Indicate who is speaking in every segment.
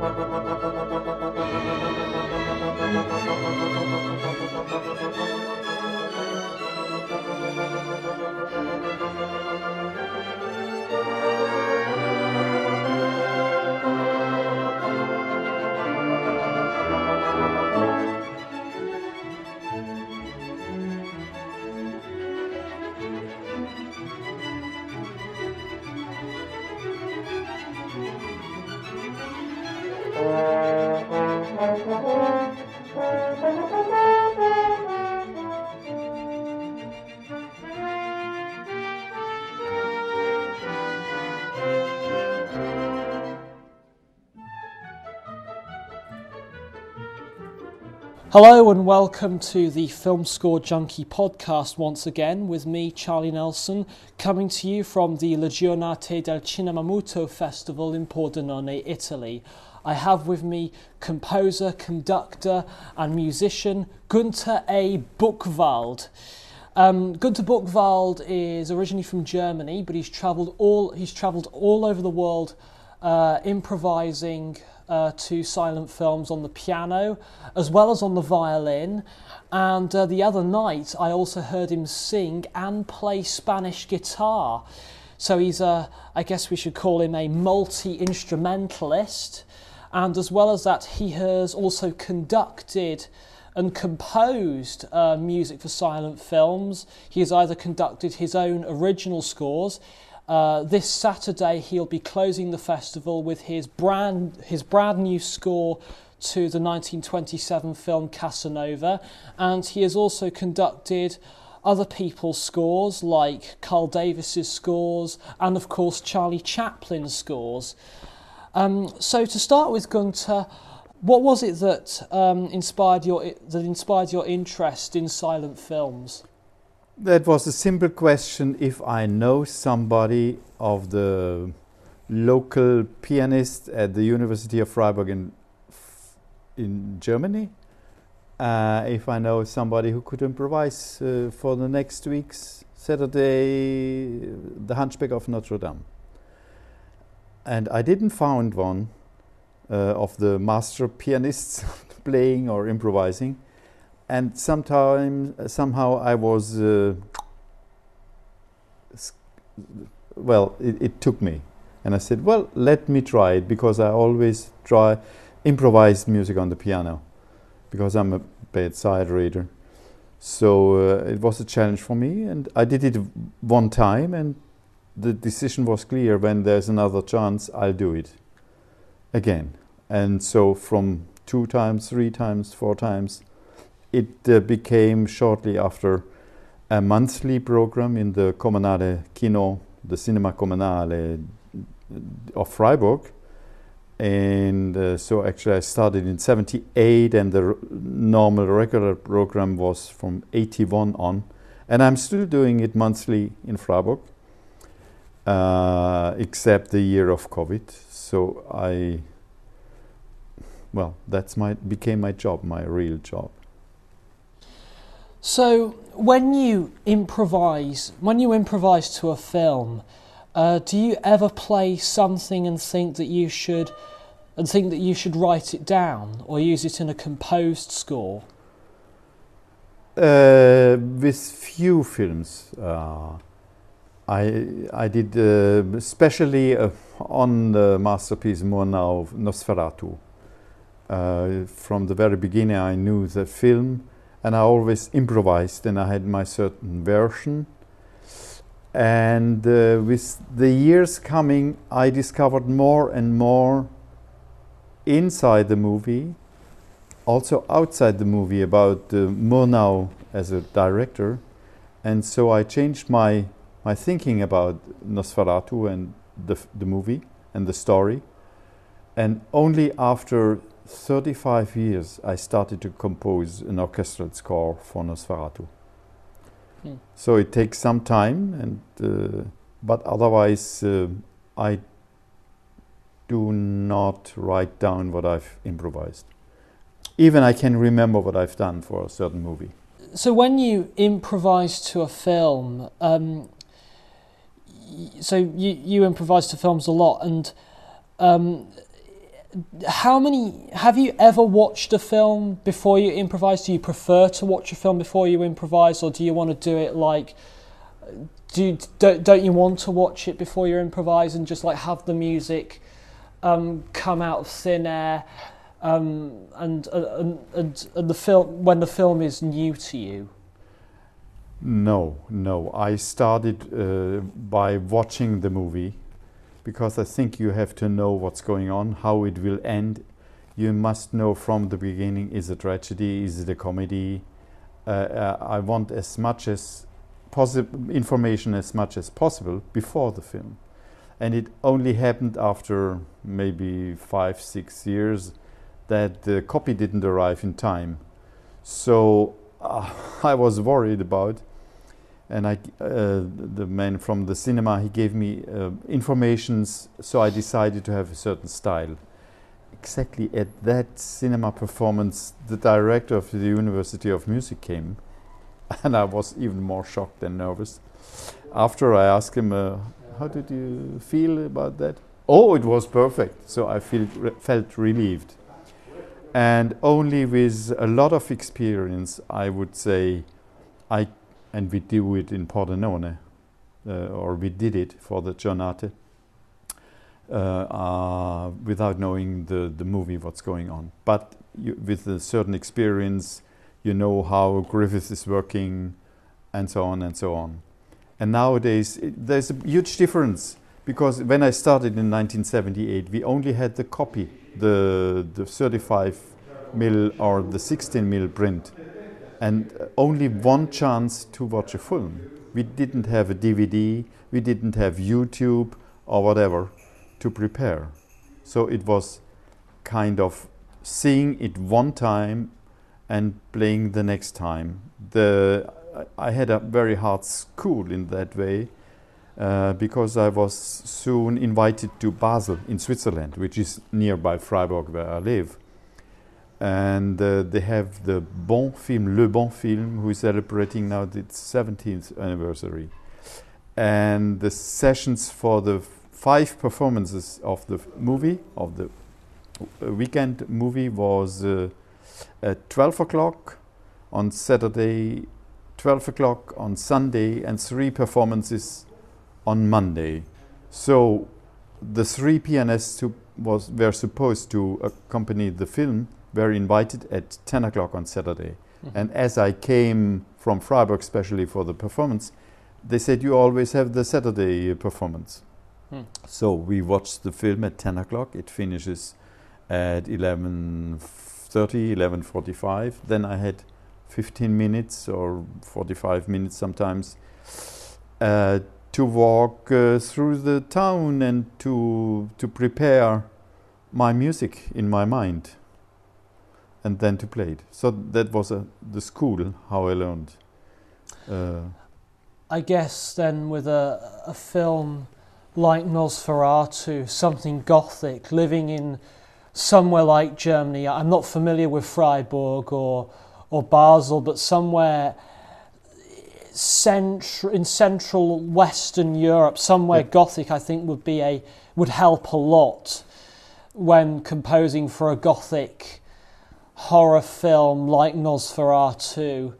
Speaker 1: Thank you. Hello and welcome to the Film Score Junkie podcast once again with me, Charlie Nelson, coming to you from the Le Giornate del Cinema Muto Festival in Pordenone, Italy. I have with me composer, conductor, and musician Gunter A. Buchwald. Um, Gunter Buchwald is originally from Germany, but he's travelled all he's travelled all over the world, uh, improvising uh, to silent films on the piano as well as on the violin. And uh, the other night, I also heard him sing and play Spanish guitar. So he's a, I guess we should call him a multi instrumentalist. And as well as that, he has also conducted and composed uh, music for silent films. He has either conducted his own original scores, uh, this Saturday, he'll be closing the festival with his brand, his brand new score to the 1927 film Casanova, and he has also conducted other people's scores like Carl Davis's scores and, of course, Charlie Chaplin's scores. Um, so, to start with, Gunter, what was it that um, inspired your that inspired your interest in silent films?
Speaker 2: That was a simple question. If I know somebody of the local pianist at the University of Freiburg in in Germany, uh, if I know somebody who could improvise uh, for the next week's Saturday, The Hunchback of Notre Dame. And I didn't find one uh, of the master pianists playing or improvising and sometimes somehow I was uh, well it, it, took me. And I said well let me try it because I always try improvised music on the piano because I'm a bad side reader. So uh, it was a challenge for me and I did it one time and the decision was clear when there's another chance I'll do it again. And so from two times three times four times it uh, became shortly after a monthly program in the Comunale Kino, the Cinema Comunale of Freiburg. And uh, so actually I started in 78 and the normal regular program was from 81 on. And I'm still doing it monthly in Freiburg, uh, except the year of COVID. So I, well, that's my, became my job, my real job.
Speaker 1: So when you improvise, when you improvise to a film, uh, do you ever play something and think that you should, and think that you should write it down or use it in a composed score?
Speaker 2: Uh, with few films, uh, I I did uh, especially uh, on the masterpiece Murnau Nosferatu. Uh, from the very beginning, I knew the film and I always improvised and I had my certain version. And uh, with the years coming, I discovered more and more inside the movie, also outside the movie about uh, Murnau as a director. And so I changed my, my thinking about Nosferatu and the, the movie and the story. And only after 35 years, I started to compose an orchestral score for Nosferatu. Hmm. So it takes some time, and uh, but otherwise, uh, I do not write down what I've improvised. Even I can remember what I've done for a certain movie.
Speaker 1: So when you improvise to a film, um, so you you improvise to films a lot, and um, how many have you ever watched a film before you improvise? Do you prefer to watch a film before you improvise, or do you want to do it like? Do don't, don't you want to watch it before you improvise and just like have the music um, come out of thin air um, and, uh, and, and and the film when the film is new to you?
Speaker 2: No, no. I started uh, by watching the movie because I think you have to know what's going on, how it will end. You must know from the beginning is it a tragedy, is it a comedy. Uh, uh, I want as much as possible information as much as possible before the film. And it only happened after maybe five, six years that the copy didn't arrive in time. So uh, I was worried about and I, uh, the man from the cinema, he gave me uh, informations, so I decided to have a certain style. Exactly at that cinema performance, the director of the University of Music came, and I was even more shocked than nervous. After I asked him, uh, "How did you feel about that?" Oh, it was perfect. So I feel, re felt relieved, and only with a lot of experience, I would say, I and we do it in Pordenone, uh, or we did it for the Giornate, uh, uh, without knowing the, the movie, what's going on. But you, with a certain experience, you know how Griffith is working, and so on and so on. And nowadays, it, there's a huge difference because when I started in 1978, we only had the copy, the, the 35 mil or the 16 mil print and only one chance to watch a film. We didn't have a DVD, we didn't have YouTube or whatever to prepare. So it was kind of seeing it one time and playing the next time. The, I had a very hard school in that way uh, because I was soon invited to Basel in Switzerland, which is nearby Freiburg where I live and uh, they have the Bon Film, Le Bon Film, who is celebrating now its 17th anniversary. And the sessions for the five performances of the movie, of the uh, weekend movie, was uh, at 12 o'clock on Saturday, 12 o'clock on Sunday, and three performances on Monday. So the three pianists who was, were supposed to accompany the film were invited at 10 o'clock on Saturday. Mm-hmm. And as I came from Freiburg, especially for the performance, they said, You always have the Saturday performance. Mm. So we watched the film at 10 o'clock. It finishes at 11.30, 11.45. Then I had 15 minutes or 45 minutes sometimes uh, to walk uh, through the town and to, to prepare my music in my mind and then to play it. So that was a, the school how I learned. Uh,
Speaker 1: I guess then with a, a film like Nosferatu, something gothic, living in somewhere like Germany. I'm not familiar with Freiburg or or Basel, but somewhere central in central Western Europe, somewhere yeah. gothic, I think would be a would help a lot when composing for a gothic horror film like Nosferatu.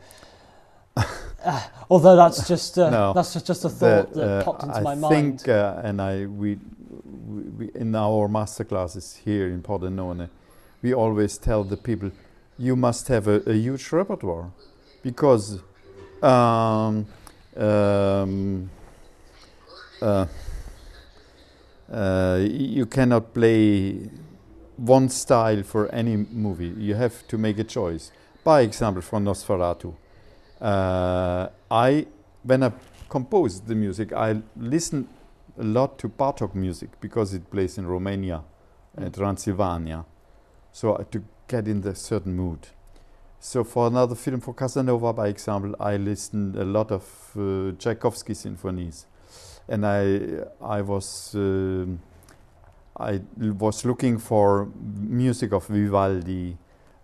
Speaker 1: uh, although that's just uh, no, that's just, just a thought that, that uh, popped into
Speaker 2: I
Speaker 1: my
Speaker 2: mind. I think, uh, and I we, we, in our master classes here in Pordenone, we always tell the people, you must have a, a huge repertoire, because um, um, uh, uh, you cannot play one style for any movie. You have to make a choice. By example, for Nosferatu, uh, I when I composed the music, I listened a lot to Bartok music because it plays in Romania and Transylvania, so uh, to get in the certain mood. So for another film, for Casanova, by example, I listened a lot of uh, Tchaikovsky symphonies, and I I was. Uh, I was looking for music of Vivaldi,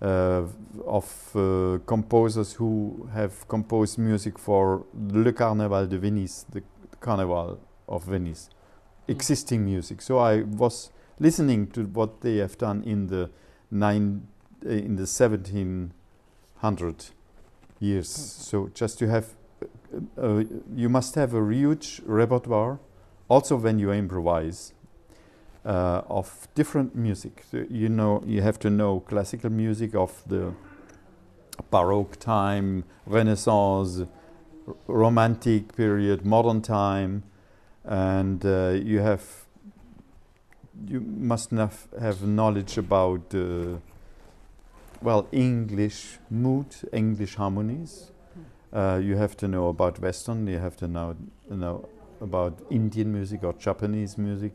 Speaker 2: uh, of uh, composers who have composed music for Le Carnaval de Venice, the Carnival of Venice, mm. existing music. So I was listening to what they have done in the nine uh, in the 1700 years. So just to have, uh, uh, you must have a huge repertoire, also when you improvise, uh, of different music. So you know, you have to know classical music of the Baroque time, Renaissance, Romantic period, modern time, and uh, you have you must have knowledge about uh, well English mood, English harmonies. Uh, you have to know about Western. You have to know know about Indian music or Japanese music.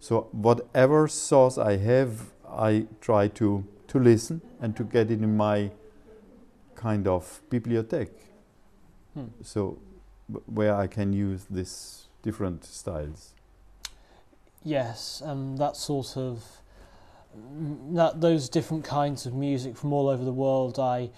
Speaker 2: So whatever source I have, I try to to listen and to get it in my kind of bibliothèque.
Speaker 1: Hmm.
Speaker 2: So where I can use this different styles.
Speaker 1: Yes, and that sort of mm, that those different kinds of music from all over the world, I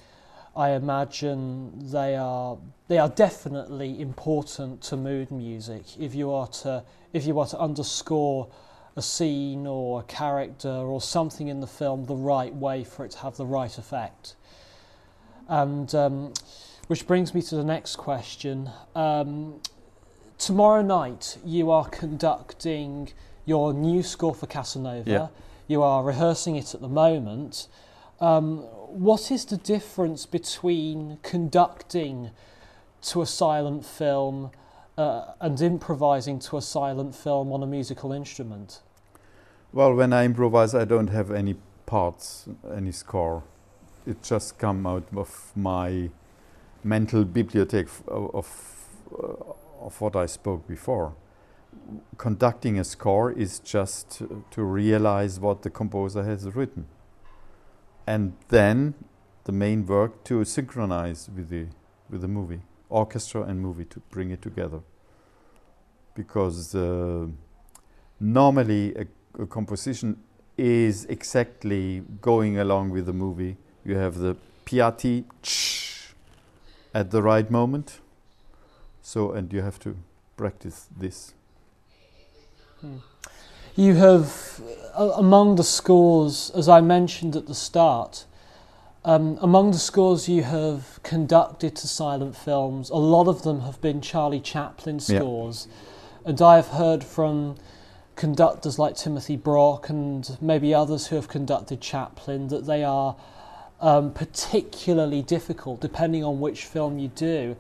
Speaker 1: I imagine they are they are definitely important to mood music. If you are to if you are to underscore a scene or a character or something in the film the right way for it to have the right effect. And um, which brings me to the next question. Um, tomorrow night you are conducting your new score for Casanova.
Speaker 2: Yeah.
Speaker 1: You are rehearsing it at the moment. Um, what is the difference between conducting to a silent film uh, and improvising to a silent film on a musical instrument?
Speaker 2: Well, when I improvise, I don't have any parts, any score. It just come out of my mental bibliothèque of of, uh, of what I spoke before. Conducting a score is just to, to realize what the composer has written, and then the main work to synchronize with the with the movie, orchestra and movie to bring it together. Because uh, normally a a composition is exactly going along with the movie. You have the piatti at the right moment. So, and you have to practice this.
Speaker 1: You have, uh, among the scores, as I mentioned at the start, um, among the scores you have conducted to silent films, a lot of them have been Charlie Chaplin
Speaker 2: Yeah.
Speaker 1: And I have heard from conductors like Timothy Brock and maybe others who have conducted Chaplin that they are um, particularly difficult depending on which film you do.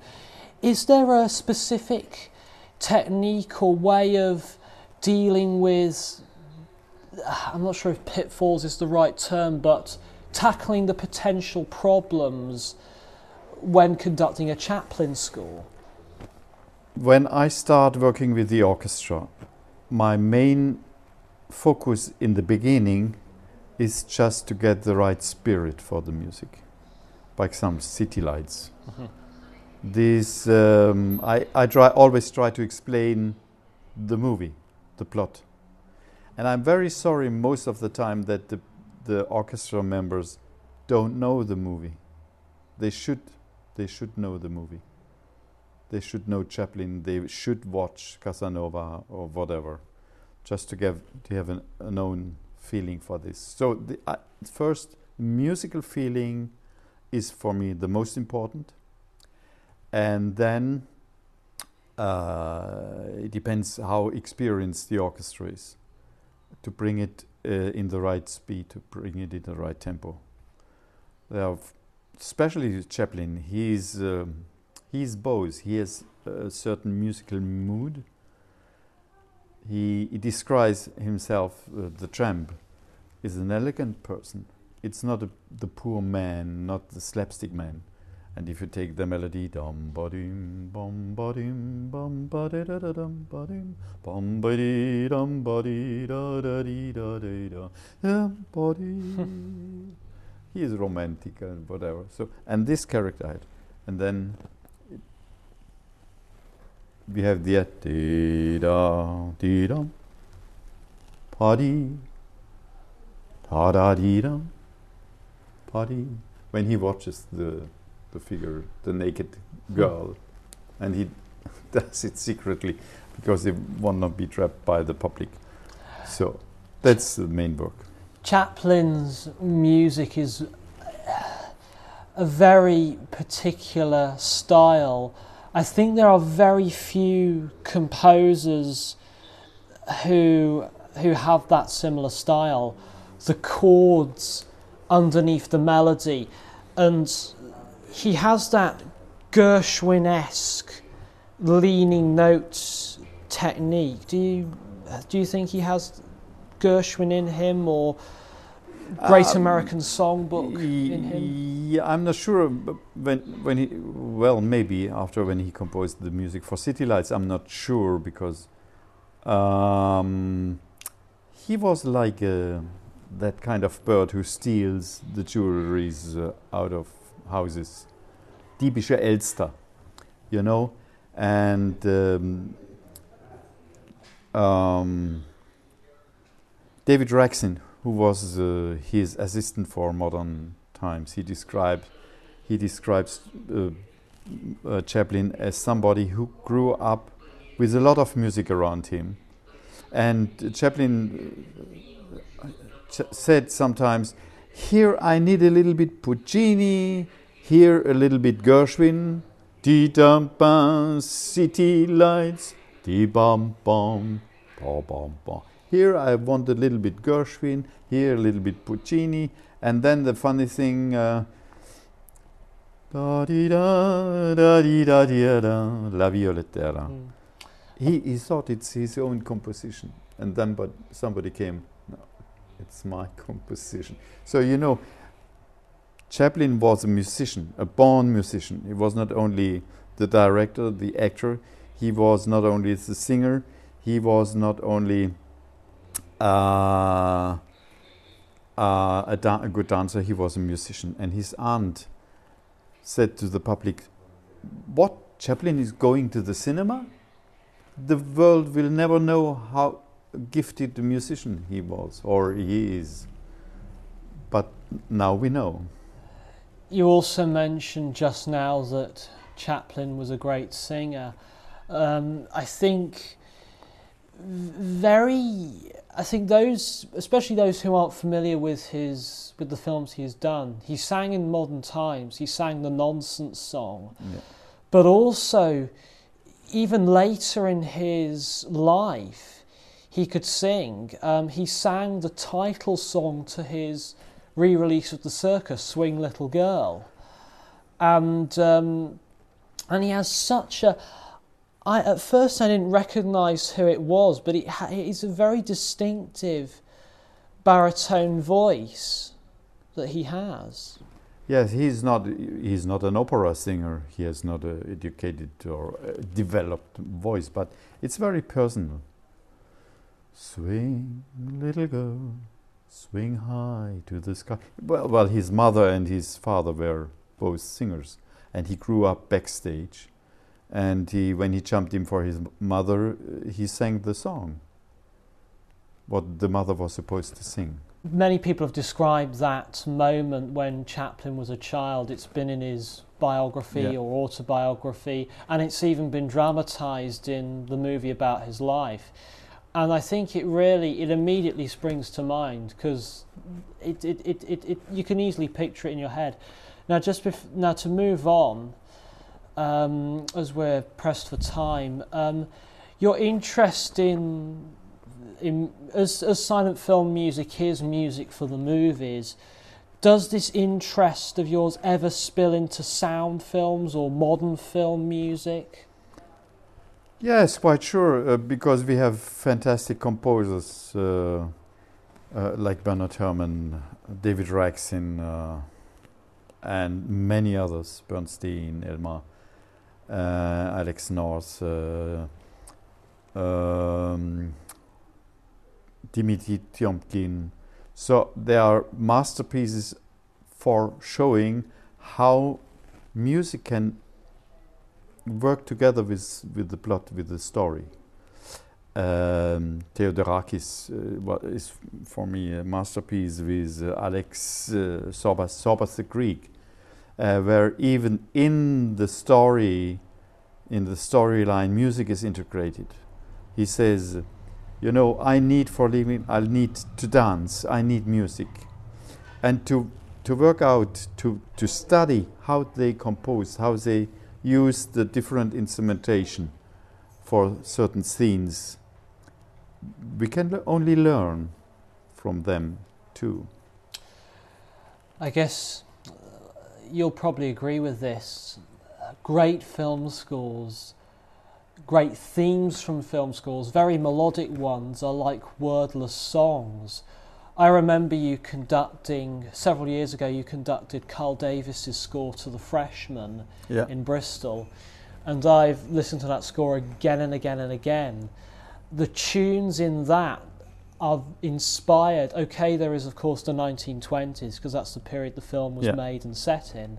Speaker 1: Is there a specific technique or way of dealing with I'm not sure if pitfalls is the right term, but tackling the potential problems when conducting a Chaplin score.
Speaker 2: When I start working with the orchestra, my main focus in the beginning is just to get the right spirit for the music. like some city lights. This um, I, I try always try to explain the movie, the plot, and I'm very sorry most of the time that the the orchestra members don't know the movie. They should they should know the movie. They should know Chaplin. They should watch Casanova or whatever, just to give to have an, a known feeling for this. So the uh, first musical feeling is for me the most important, and then uh, it depends how experienced the orchestra is to bring it uh, in the right speed, to bring it in the right tempo. There are especially Chaplin. He's um, he's both. He has a certain musical mood. He, he describes himself, uh, the tramp, is an elegant person. It's not a, the poor man, not the slapstick man. And if you take the melody, dum ba dim bum ba bum da da dum ba dim bum ba dum ba da da dee da dee da dum ba. He is romantic and whatever. So and this character and then we have the dee da dee dum pa dee da dee dum pa dee. When he watches the the figure, the naked girl, and he does it secretly because he want not be trapped by the public. So That's the main book.
Speaker 1: Chaplin's music is a very particular style. I think there are very few composers who who have that similar style. The chords underneath the melody, and he has that Gershwin-esque leaning notes technique. Do you do you think he has Gershwin in him or Great um, American Songbook in him?
Speaker 2: Yeah, I'm not sure when when he well maybe after when he composed the music for City Lights. I'm not sure because um, he was like a, that kind of bird who steals the jewelries uh, out of houses. Diebische Elster, you know, and um, um, David Raksin, who was uh, his assistant for modern times, he described he describes uh, uh, Chaplin as somebody who grew up with a lot of music around him, and Chaplin uh, ch said sometimes, "Here I need a little bit Puccini, here a little bit Gershwin, Di dum bum, city lights, di bum bum, ba bum bum." Here I want a little bit Gershwin, here a little bit Puccini, and then the funny thing. Uh, da di da da di da di da La Violetera. Mm. He, he thought it's his own composition, and then but somebody came. No, it's my composition. So you know, Chaplin was a musician, a born musician. He was not only the director, the actor. He was not only the singer. He was not only uh, uh, a, da- a, good dancer, he was a musician. And his aunt said to the public, What? Chaplin is going to the cinema? The world will never know how gifted a musician he was or he is. But now we know.
Speaker 1: You also mentioned just now that Chaplin was a great singer. Um, I think very I think those, especially those who aren't familiar with his with the films he has done, he sang in modern times. He sang the nonsense song, yeah. but also even later in his life, he could sing. Um, he sang the title song to his re-release of the circus, "Swing Little Girl," and um, and he has such a I at first I didn't recognise who it was, but it, it is a very distinctive baritone voice that he has.
Speaker 2: Yes, he's not. He's not an opera singer. He has not an educated or uh, developed voice, but it's very personal. Swing, little girl, swing high to the sky. Well, well, his mother and his father were both singers, and he grew up backstage and he, when he jumped in for his mother, he sang the song, what the mother was supposed to sing.
Speaker 1: Many people have described that moment when Chaplin was a child. It's been in his biography yeah. or autobiography, and it's even been dramatized in the movie about his life. And I think it really, it immediately springs to mind because it, it, it, it, it, you can easily picture it in your head. Now, just bef- now to move on, um, as we're pressed for time, um, your interest in, in as, as silent film music is music for the movies, does this interest of yours ever spill into sound films or modern film music?
Speaker 2: Yes, quite sure, uh, because we have fantastic composers uh, uh, like Bernard Herrmann, David Raksin, uh, and many others, Bernstein, Elmer. Uh, Alex North, um, Dimitri Tiomkin. So there are masterpieces for showing how music can work together with, with the plot, with the story. Um, Theodorakis uh, is for me a masterpiece with uh, Alex uh, Sorbas the Greek, uh, where even in the story, in the storyline, music is integrated. He says, You know, I need for living, I need to dance, I need music. And to, to work out, to, to study how they compose, how they use the different instrumentation for certain scenes, we can only learn from them too.
Speaker 1: I guess uh, you'll probably agree with this. Great film scores, great themes from film scores, very melodic ones are like wordless songs. I remember you conducting, several years ago, you conducted Carl Davis's score to The Freshman
Speaker 2: Yeah.
Speaker 1: in Bristol, and I've listened to that score again and again and again. The tunes in that are inspired. Okay, there is of course the 1920s because that's the period the film was
Speaker 2: Yeah.
Speaker 1: made and set in,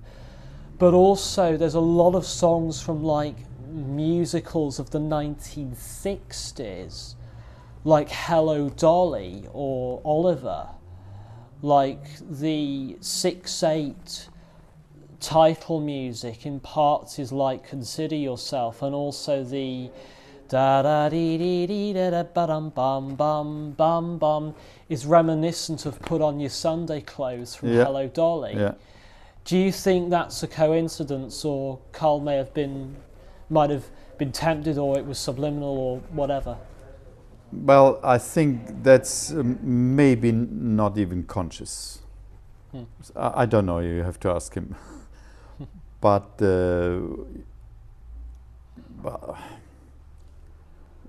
Speaker 1: but also there's a lot of songs from like musicals of the 1960s, like Hello Dolly or Oliver, like the six eight title music in parts is like Consider Yourself, and also the da da dee dee dee da da ba dum bum bum bum bum is reminiscent of Put On Your Sunday Clothes from
Speaker 2: Yeah.
Speaker 1: Hello Dolly.
Speaker 2: Yeah.
Speaker 1: Do you think that's a coincidence, or Carl may have been, might have been tempted, or it was subliminal, or whatever?
Speaker 2: Well, I think that's um, maybe not even conscious.
Speaker 1: Hmm.
Speaker 2: I, I don't know. You have to ask him. but uh, bu-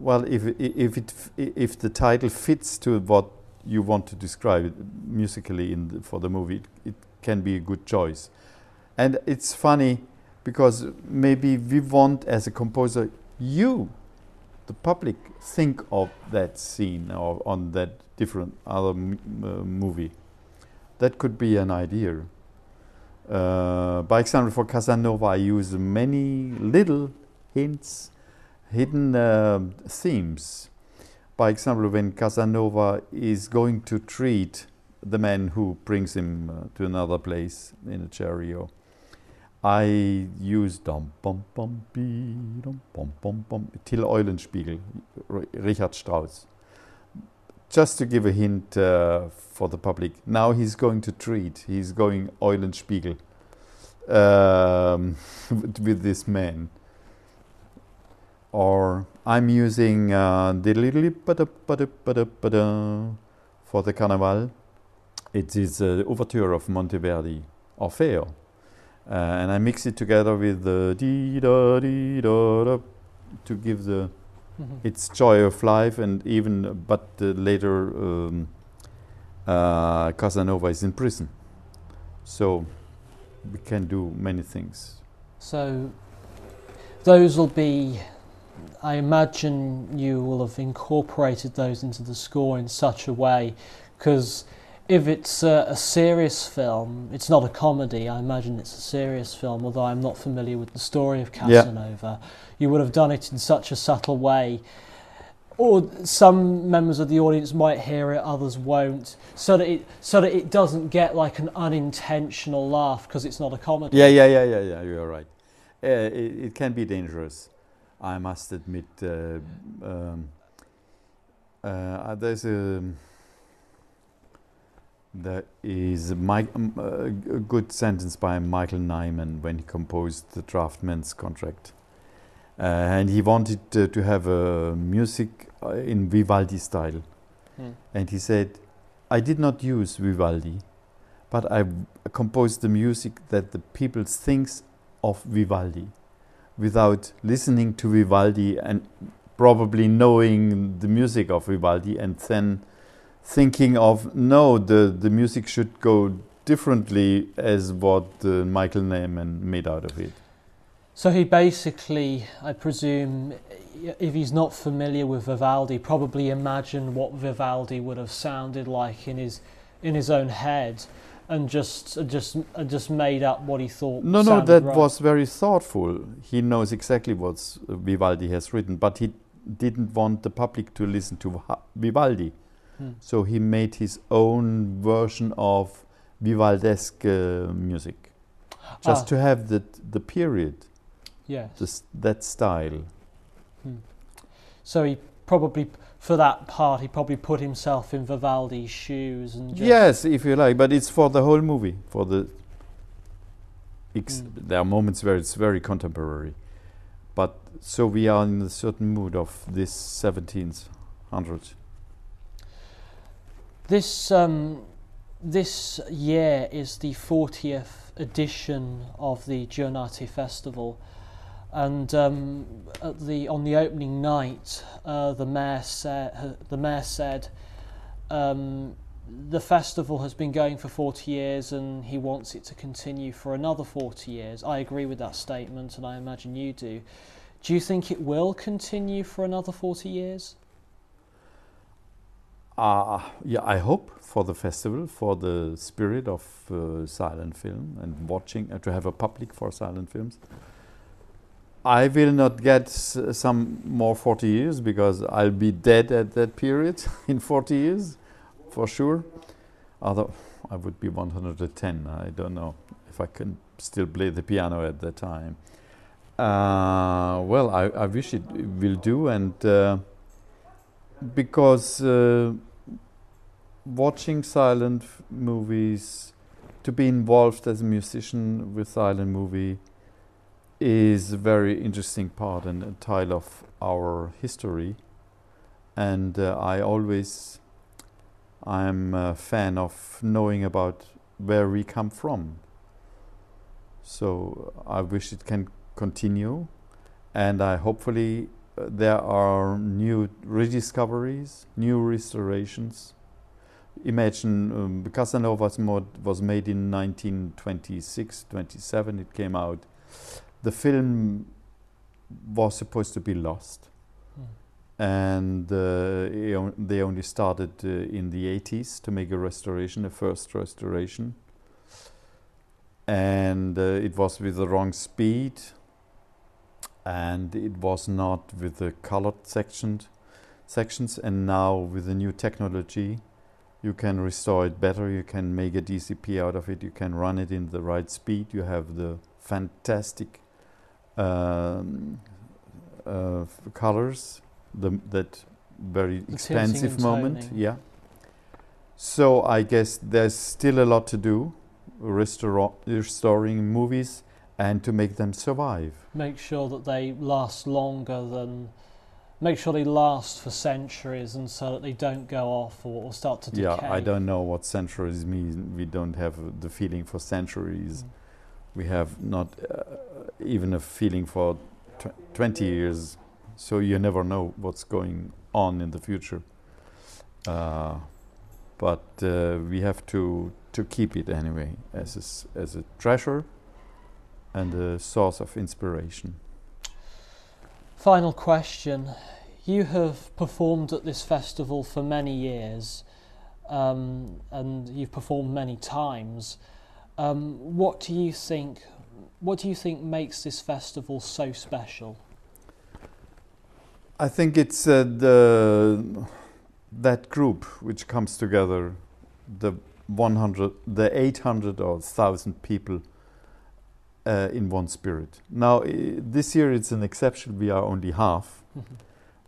Speaker 2: well, if if it if the title fits to what you want to describe it musically in the, for the movie, it, it can be a good choice. And it's funny because maybe we want, as a composer, you the public think of that scene or on that different other uh, movie. That could be an idea. Uh, by example, for Casanova, I use many little hints, hidden um themes. By example, when Casanova is going to treat the man who brings him uh, to another place in a chariot, I use dum bum bum bi dum bum bum bum Till Eulenspiegel, Richard Strauss. Just to give a hint uh, for the public, now he's going to treat. He's going Eulenspiegel um, with this man. Or I'm using uh, for the Carnival. It is the overture of Monteverdi, Orfeo. Uh, and I mix it together with the da da to give the
Speaker 1: Mhm.
Speaker 2: its joy of life and even but uh, later um, uh, Casanova is in prison, so we can do many things.
Speaker 1: So those will be. I imagine you will have incorporated those into the score in such a way, because if it's a, a serious film, it's not a comedy. I imagine it's a serious film, although I'm not familiar with the story of
Speaker 2: Yeah.
Speaker 1: Casanova. You would have done it in such a subtle way. Or some members of the audience might hear it, others won't, so that it so that it doesn't get like an unintentional laugh because it's not a comedy.
Speaker 2: Yeah, yeah, yeah, yeah, yeah. You're right. Uh, it, it can be dangerous, I must admit. Uh, um, uh, there's a there is um, a good sentence by Michael Nyman when he composed the Draftman's Contract, uh, and he wanted uh, to have a music uh, in Vivaldi style,
Speaker 1: Hmm.
Speaker 2: and he said, "I did not use Vivaldi." but I composed the music that the people thinks of Vivaldi without listening to Vivaldi and probably knowing the music of Vivaldi and then thinking of no the the music should go differently as what uh, Michael Nyman made out of it.
Speaker 1: So he basically, I presume, if he's not familiar with Vivaldi, probably imagined what Vivaldi would have sounded like in his in his own head, and just uh, just uh, just made up what he thought.
Speaker 2: No, no, that
Speaker 1: right.
Speaker 2: was very thoughtful. He knows exactly what Vivaldi has written, but he didn't want the public to listen to Vivaldi.
Speaker 1: Hmm.
Speaker 2: So he made his own version of Vivaldesque uh, music, just
Speaker 1: Ah.
Speaker 2: to have the the period,
Speaker 1: Yes.
Speaker 2: that style.
Speaker 1: So he probably for that part, he probably put himself in Vivaldi's shoes and just
Speaker 2: Yes, if you like, but it's for the whole movie. For the
Speaker 1: Mm.
Speaker 2: there are moments where it's very contemporary, but so we are in a certain mood of this 1700.
Speaker 1: This um, this year is the 40th edition of the Giornate Festival, and um, the on the opening night, uh, the mayor said the mayor said um, the festival has been going for 40 years and he wants it to continue for another 40 years. I agree with that statement, and I imagine you do. Do you think it will continue for another 40 years?
Speaker 2: Uh, yeah, I hope for the festival, for the spirit of uh, silent film and watching, uh, to have a public for silent films. I will not get some more 40 years because I'll be dead at that period in 40 years, for sure. Although I would be 110, I don't know if I can still play the piano at that time. Uh, well, I, I wish it will do, and uh, because uh, watching silent movies, to be involved as a musician with silent movie, is a very interesting part and a tile of our history. And uh, I always, I'm a fan of knowing about where we come from. So I wish it can continue, and I hopefully uh, there are new rediscoveries, new restorations. Imagine um, Casanova's mod was made in 1926, 27. It came out. The film was supposed to be lost,
Speaker 1: Hmm.
Speaker 2: and uh, they only started uh, in the 80s to make a restoration, a first restoration. And uh, it was with the wrong speed, and it was not with the colored sectioned sections. And now with the new technology, you can restore it better. You can make a DCP out of it. You can run it in the right speed. You have the fantastic um, uh, colors, the that very
Speaker 1: tinting
Speaker 2: expensive moment.
Speaker 1: toning.
Speaker 2: Yeah. So I guess there's still a lot to do, restoring movies and to make them survive.
Speaker 1: make sure that they last longer than make sure they last for centuries and so that they don't go off or, or start to decay.
Speaker 2: Yeah, I don't know what centuries mean. We don't have the feeling for centuries.
Speaker 1: Mm.
Speaker 2: We have not uh, even a feeling for tw- 20 years. So you never know what's going on in the future. Uh, but uh, we have to to keep it anyway as a, as a treasure and a source of inspiration.
Speaker 1: Final question. You have performed at this festival for many years um, and you've performed many times. Um, what do you think what do you think makes this festival so special?
Speaker 2: I think it's uh, the that group which comes together, the 100, the 800 or 1,000 people uh, in one spirit. Now, i- this year it's an exception. We are only half,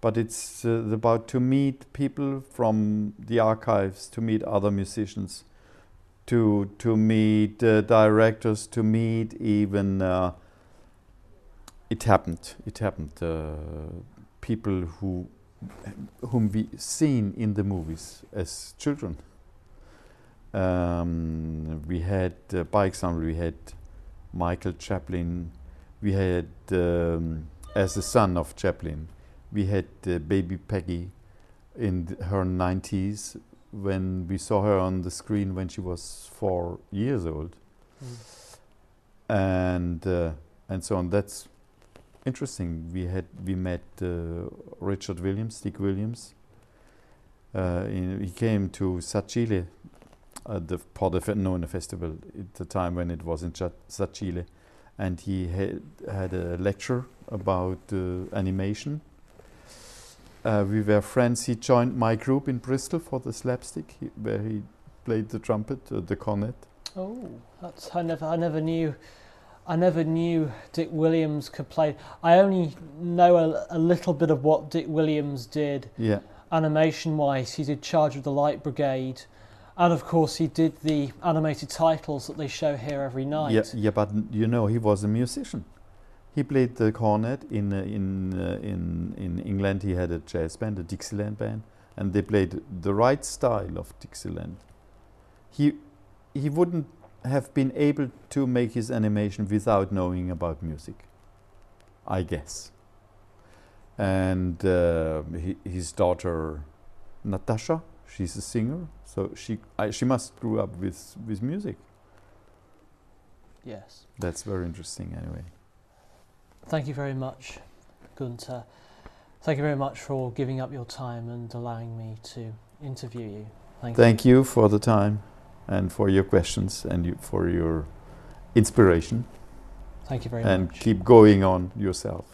Speaker 2: but it's uh, about to meet people from the archives, to meet other musicians, to to meet uh, directors, to meet even. Uh, it happened. It happened. Uh, people who whom we seen in the movies as children. Um, we had, uh, by example, we had Michael Chaplin. We had, um, as the son of Chaplin, we had uh, baby Peggy in her 90s when we saw her on the screen when she was four years old,
Speaker 1: Mm.
Speaker 2: and uh, and so on. That's interesting. We had we met uh, Richard Williams, Dick Williams. Uh, in, he came to Sacile, uh, the Pordenone festival at the time when it was in Cha- Sacile, and he had had a lecture about uh, animation. Uh, we were friends. He joined my group in Bristol for the slapstick, he, where he played the trumpet, uh, the cornet.
Speaker 1: Oh, that's I never I never knew I never knew Dick Williams could play. I only know a, a little bit of what Dick Williams did.
Speaker 2: Yeah,
Speaker 1: animation wise. He did Charge of the Light Brigade, and of course, he did the animated titles that they show here every night.
Speaker 2: Yeah, yeah, but you know, he was a musician. He played the cornet in uh, in uh, in in England. He had a jazz band, a Dixieland band, and they played the right style of Dixieland. He he wouldn't have been able to make his animation without knowing about music. I guess. And uh, he, his daughter, Natasha, she's a singer, so she I, she must grew up with with music.
Speaker 1: Yes.
Speaker 2: That's very interesting, anyway.
Speaker 1: Thank you very much, Gunther. Thank you very much for giving up your time and allowing me to interview you. Thank,
Speaker 2: Thank you for the time and for your questions and you, for your inspiration.
Speaker 1: Thank you very
Speaker 2: and
Speaker 1: much.
Speaker 2: And keep going on yourself.